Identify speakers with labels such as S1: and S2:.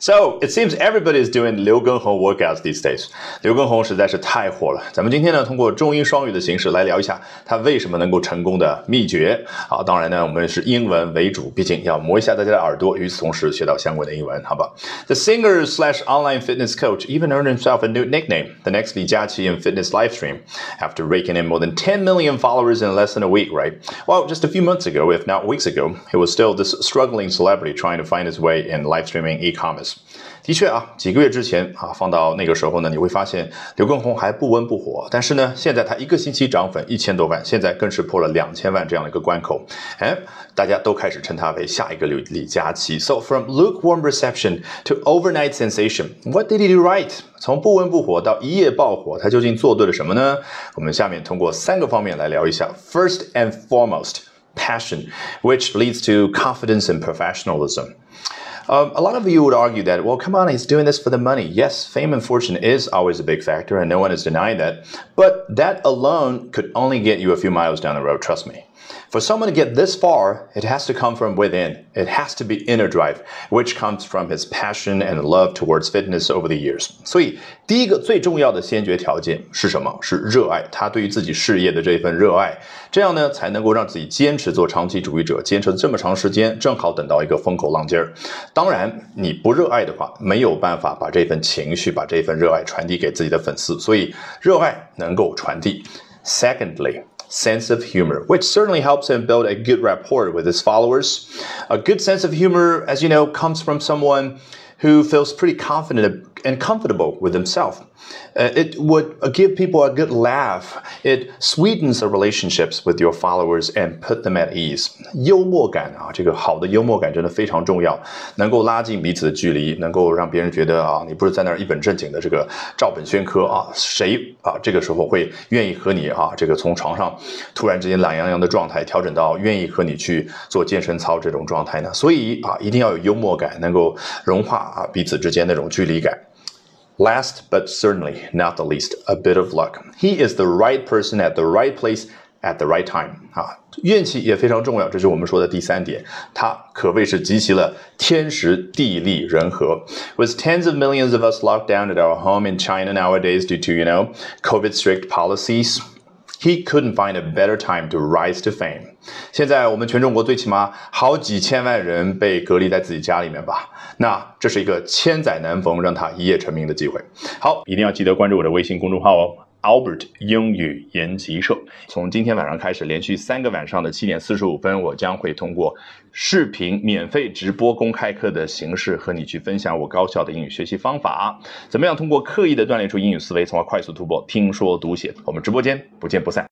S1: So it seems everybody is doing 刘畊宏 workouts these days。刘畊宏实在是太火了。咱们今天呢，通过中英双语的形式来聊一下他为什么能够成功的秘诀。好，当然呢，我们是英文为主，毕竟要磨一下大家的耳朵，与此同时学到相关的英文，好吧？The singer slash online fitness coach even earned himself a new nickname, the next Li Jiaqi in fitness live stream, after raking in more than 10 million followers in less than a week. Right? Well, just a few months ago, if not weeks ago, he was still this struggling celebrity trying to find his way in live streaming e-commerce. 的确啊，几个月之前啊，放到那个时候呢，你会发现刘畊宏还不温不火。但是呢，现在他一个星期涨粉一千多万，现在更是破了两千万这样的一个关口。哎，大家都开始称他为下一个李李佳琦。So from lukewarm reception to overnight sensation, what did he do right？从不温不火到一夜爆火，他究竟做对了什么呢？我们下面通过三个方面来聊一下。First and foremost, passion, which leads to confidence and professionalism. Um, a lot of you would argue that, well, come on, he's doing this for the money. Yes, fame and fortune is always a big factor, and no one is denying that. But that alone could only get you a few miles down the road, trust me. For someone to get this far, it has to come from within. It has to be inner drive, which comes from his passion and love towards fitness over the years. 所以，第一个最重要的先决条件是什么？是热爱。他对于自己事业的这份热爱，这样呢，才能够让自己坚持做长期主义者，坚持了这么长时间，正好等到一个风口浪尖儿。当然，你不热爱的话，没有办法把这份情绪、把这份热爱传递给自己的粉丝。所以，热爱能够传递。Secondly sense of humor, which certainly helps him build a good rapport with his followers. A good sense of humor, as you know, comes from someone who feels pretty confident and comfortable with himself. Uh, it would give people a good laugh. It sweetens the relationships with your followers and put them at ease. 幽默感啊，这个好的幽默感真的非常重要，能够拉近彼此的距离，能够让别人觉得啊，你不是在那儿一本正经的这个照本宣科啊，谁啊这个时候会愿意和你啊这个从床上突然之间懒洋洋的状态调整到愿意和你去做健身操这种状态呢？所以啊，一定要有幽默感，能够融化啊彼此之间那种距离感。Last but certainly not the least, a bit of luck. He is the right person at the right place at the right time 啊，运气也非常重要，这是我们说的第三点。他可谓是集齐了天时地利人和。With tens of millions of us locked down at our home in China nowadays due to you know COVID strict policies. He couldn't find a better time to rise to fame. 现在我们全中国最起码好几千万人被隔离在自己家里面吧？那这是一个千载难逢让他一夜成名的机会。好，一定要记得关注我的微信公众号哦，Albert 英语研习社。从今天晚上开始，连续三个晚上的七点四十五分，我将会通过视频免费直播公开课的形式和你去分享我高效的英语学习方法。怎么样通过刻意的锻炼出英语思维，从而快速突破听说读写？我们直播间不见不散。